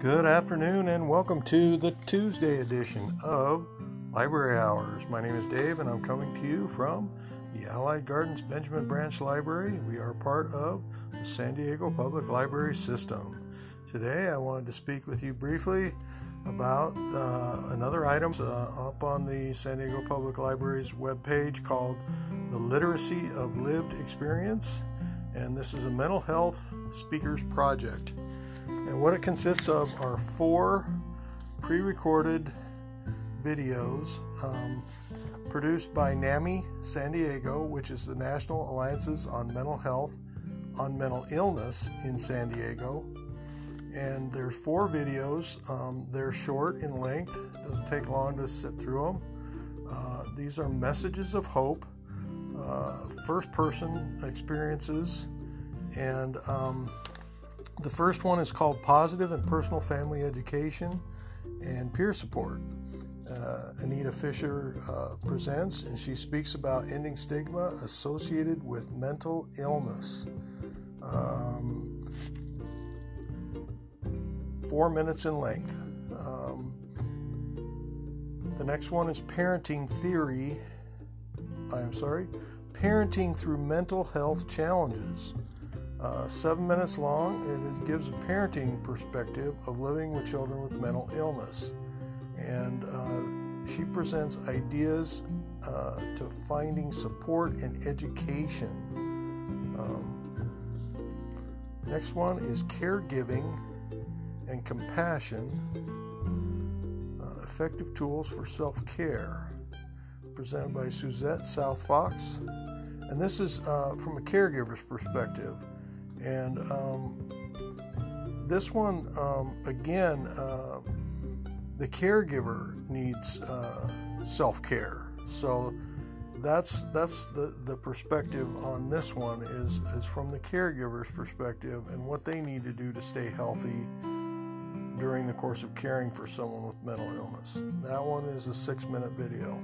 Good afternoon and welcome to the Tuesday edition of Library Hours. My name is Dave and I'm coming to you from the Allied Gardens Benjamin Branch Library. We are part of the San Diego Public Library System. Today I wanted to speak with you briefly about uh, another item uh, up on the San Diego Public Library's webpage called The Literacy of Lived Experience. And this is a mental health speakers project. And what it consists of are four pre recorded videos um, produced by NAMI San Diego, which is the National Alliances on Mental Health on Mental Illness in San Diego. And there's four videos. Um, they're short in length, doesn't take long to sit through them. Uh, these are messages of hope, uh, first person experiences, and um, the first one is called Positive and Personal Family Education and Peer Support. Uh, Anita Fisher uh, presents, and she speaks about ending stigma associated with mental illness. Um, four minutes in length. Um, the next one is Parenting Theory. I'm sorry, Parenting Through Mental Health Challenges. Uh, seven minutes long, it gives a parenting perspective of living with children with mental illness. And uh, she presents ideas uh, to finding support and education. Um, next one is caregiving and compassion uh, effective tools for self care, presented by Suzette South Fox. And this is uh, from a caregiver's perspective. And um, this one, um, again, uh, the caregiver needs uh, self care. So that's that's the, the perspective on this one is is from the caregiver's perspective and what they need to do to stay healthy during the course of caring for someone with mental illness. That one is a six minute video.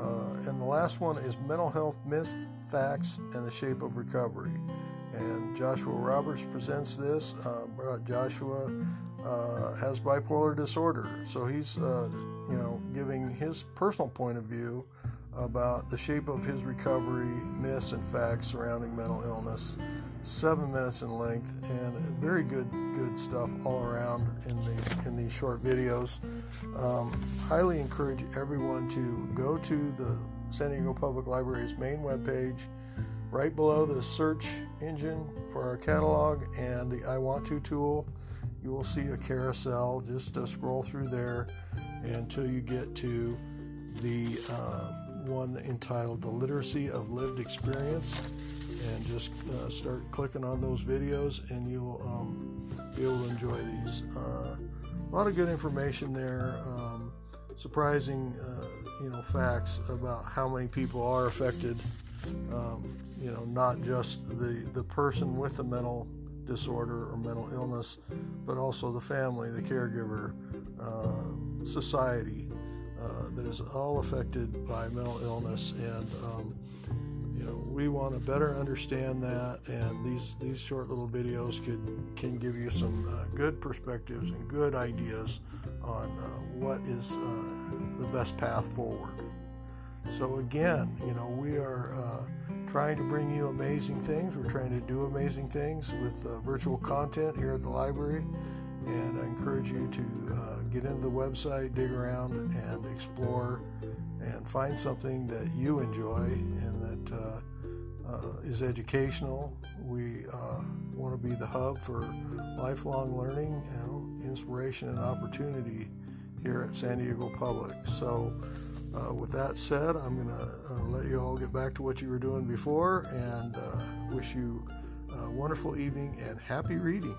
Uh, and the last one is mental health myths, facts, and the shape of recovery and Joshua Roberts presents this. Uh, Joshua uh, has bipolar disorder, so he's uh, you know giving his personal point of view about the shape of his recovery, myths and facts surrounding mental illness. Seven minutes in length, and very good good stuff all around in these in these short videos. Um, highly encourage everyone to go to the San Diego Public Library's main webpage Right below the search engine for our catalog and the I Want To tool, you will see a carousel. Just uh, scroll through there until you get to the uh, one entitled The Literacy of Lived Experience. And just uh, start clicking on those videos, and you'll um, be able to enjoy these. Uh, a lot of good information there. Um, surprising, uh, you know, facts about how many people are affected um, you know, not just the, the person with the mental disorder or mental illness, but also the family, the caregiver, uh, society uh, that is all affected by mental illness. And, um, you know, we want to better understand that, and these, these short little videos could, can give you some uh, good perspectives and good ideas on uh, what is uh, the best path forward. So, again, you know, we are uh, trying to bring you amazing things. We're trying to do amazing things with uh, virtual content here at the library. And I encourage you to uh, get into the website, dig around, and explore and find something that you enjoy and that uh, uh, is educational. We uh, want to be the hub for lifelong learning, you know, inspiration, and opportunity here at San Diego Public. So, uh, with that said, I'm going to uh, let you all get back to what you were doing before and uh, wish you a wonderful evening and happy reading.